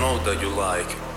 know that you like.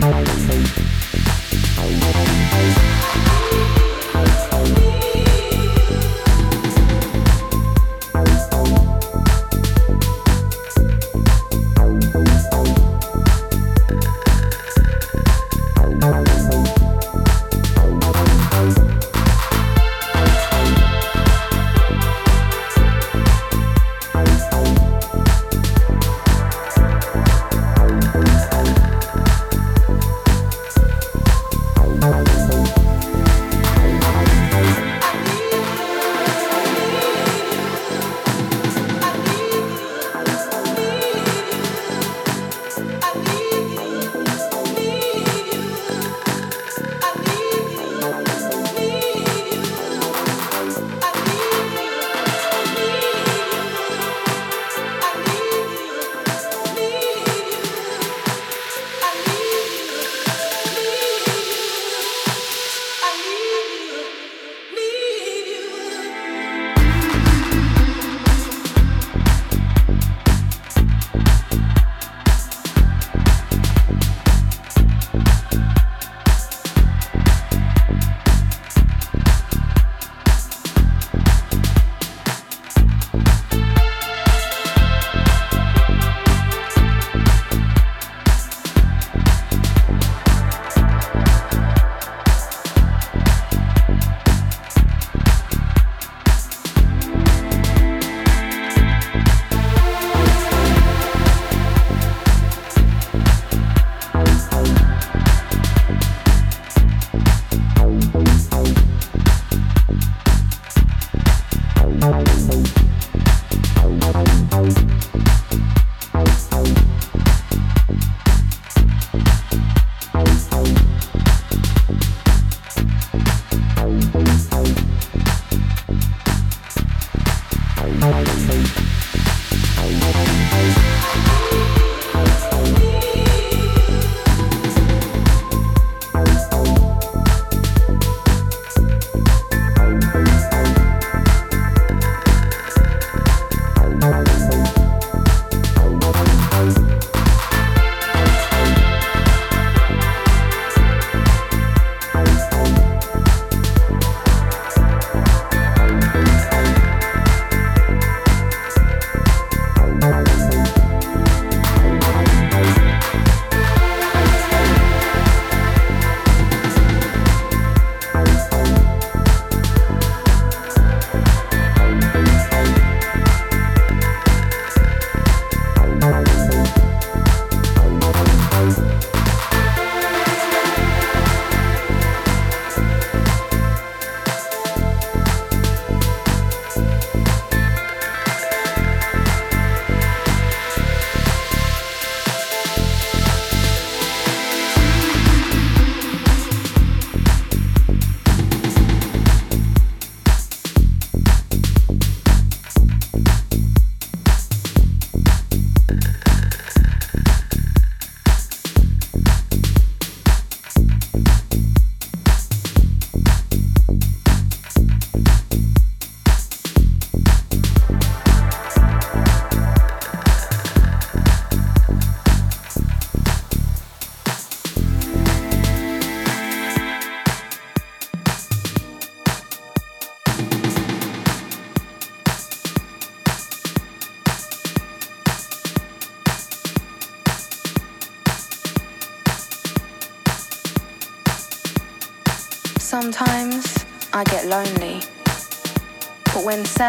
Música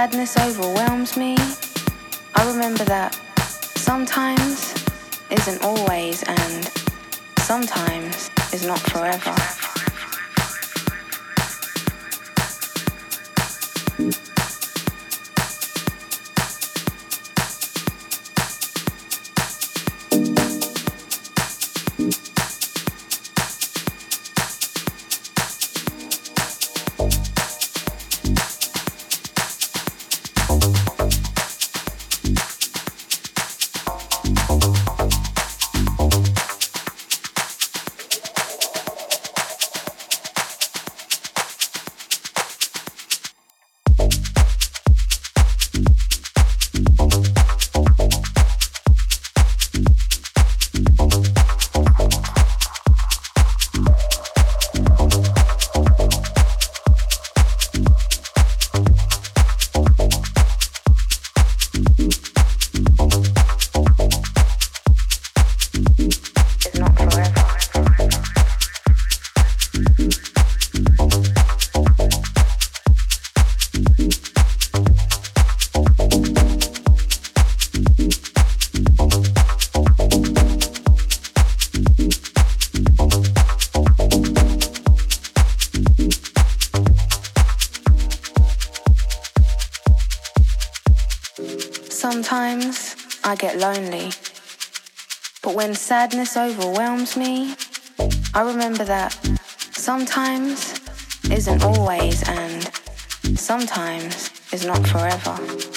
sadness overwhelms me, I remember that sometimes isn't always and sometimes is not forever. Get lonely. But when sadness overwhelms me, I remember that sometimes isn't always and sometimes is not forever.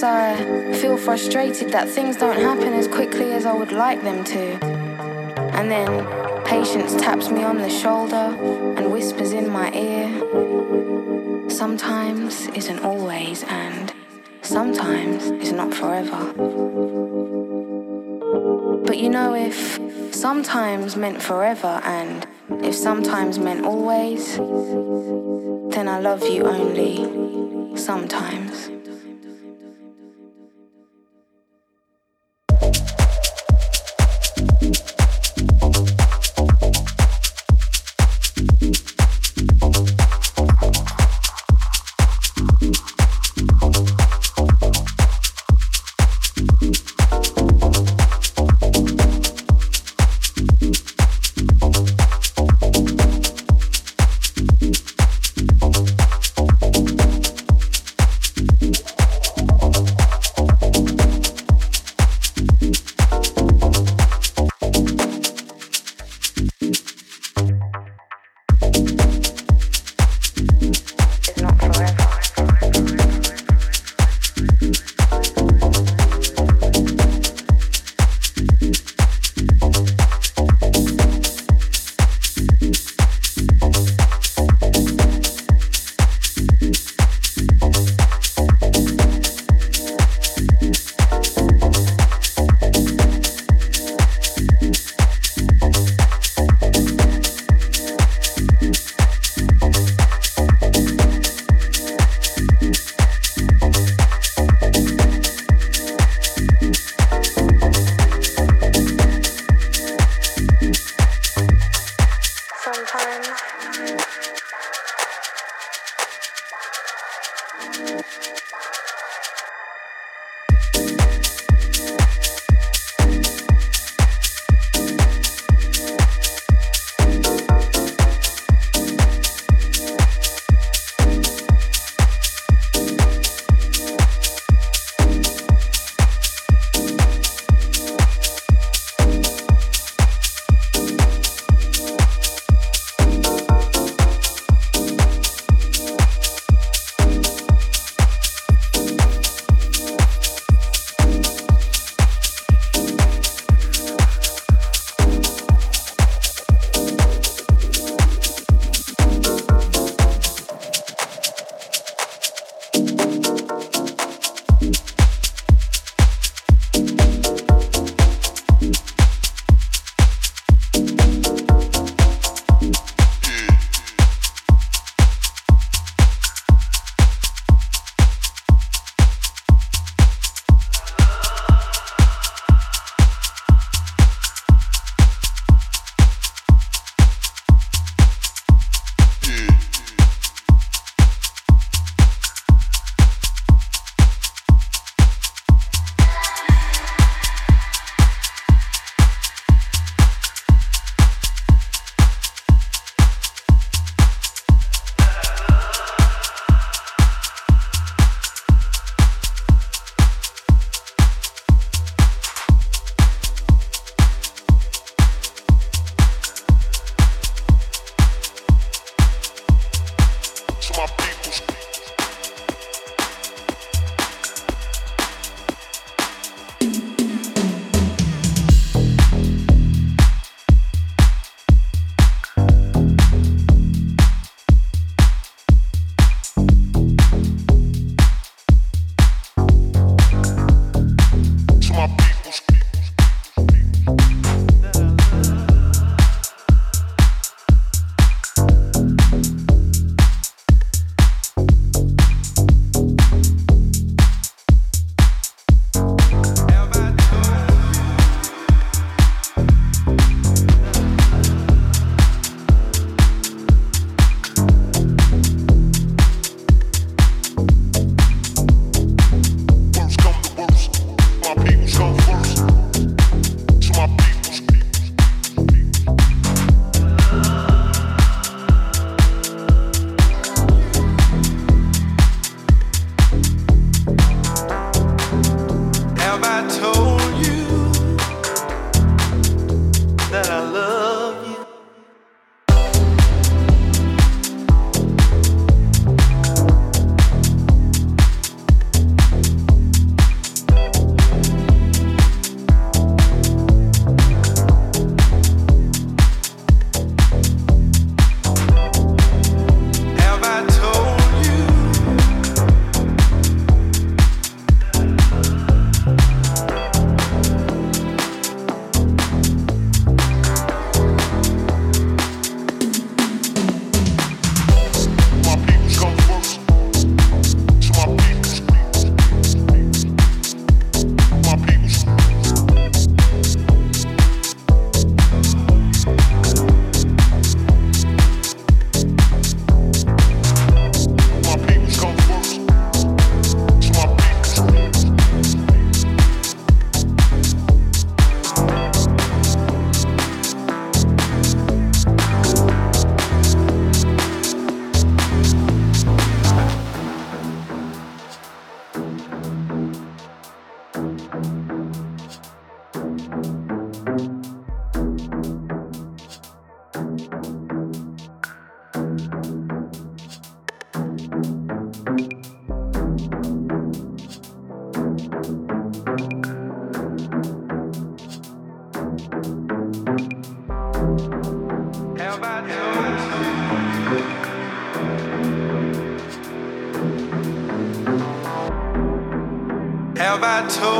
Sometimes I feel frustrated that things don't happen as quickly as I would like them to. And then Patience taps me on the shoulder and whispers in my ear. Sometimes isn't always, and sometimes is not forever. But you know, if sometimes meant forever, and if sometimes meant always, then I love you only sometimes.